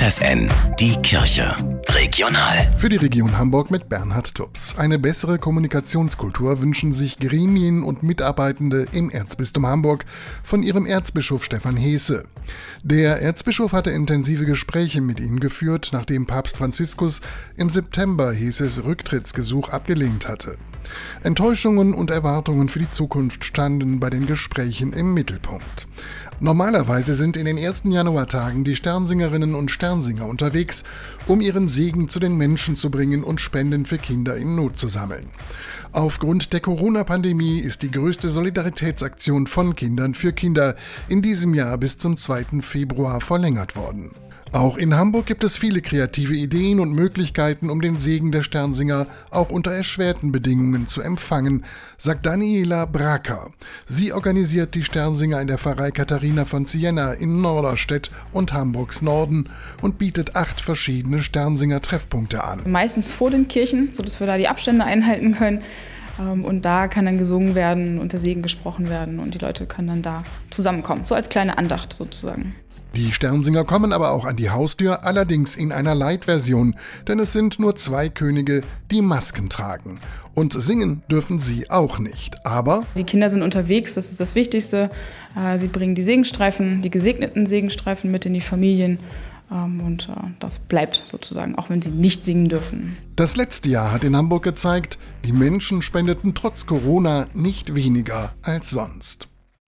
FFN, die Kirche. Regional. Für die Region Hamburg mit Bernhard Tubbs. Eine bessere Kommunikationskultur wünschen sich Gremien und Mitarbeitende im Erzbistum Hamburg von ihrem Erzbischof Stefan Heese. Der Erzbischof hatte intensive Gespräche mit ihnen geführt, nachdem Papst Franziskus im September Heeses Rücktrittsgesuch abgelehnt hatte. Enttäuschungen und Erwartungen für die Zukunft standen bei den Gesprächen im Mittelpunkt. Normalerweise sind in den ersten Januartagen die Sternsingerinnen und Sternsinger unterwegs, um ihren Segen zu den Menschen zu bringen und Spenden für Kinder in Not zu sammeln. Aufgrund der Corona-Pandemie ist die größte Solidaritätsaktion von Kindern für Kinder in diesem Jahr bis zum 2. Februar verlängert worden. Auch in Hamburg gibt es viele kreative Ideen und Möglichkeiten, um den Segen der Sternsinger auch unter erschwerten Bedingungen zu empfangen, sagt Daniela Bracker. Sie organisiert die Sternsinger in der Pfarrei Katharina von Siena in Norderstedt und Hamburgs Norden und bietet acht verschiedene Sternsinger-Treffpunkte an. Meistens vor den Kirchen, sodass wir da die Abstände einhalten können. Ähm, und da kann dann gesungen werden und der Segen gesprochen werden und die Leute können dann da zusammenkommen, so als kleine Andacht sozusagen. Die Sternsinger kommen aber auch an die Haustür, allerdings in einer Light-Version, denn es sind nur zwei Könige, die Masken tragen. Und singen dürfen sie auch nicht. Aber. Die Kinder sind unterwegs, das ist das Wichtigste. Äh, sie bringen die Segenstreifen, die gesegneten Segenstreifen mit in die Familien. Ähm, und äh, das bleibt sozusagen, auch wenn sie nicht singen dürfen. Das letzte Jahr hat in Hamburg gezeigt, die Menschen spendeten trotz Corona nicht weniger als sonst.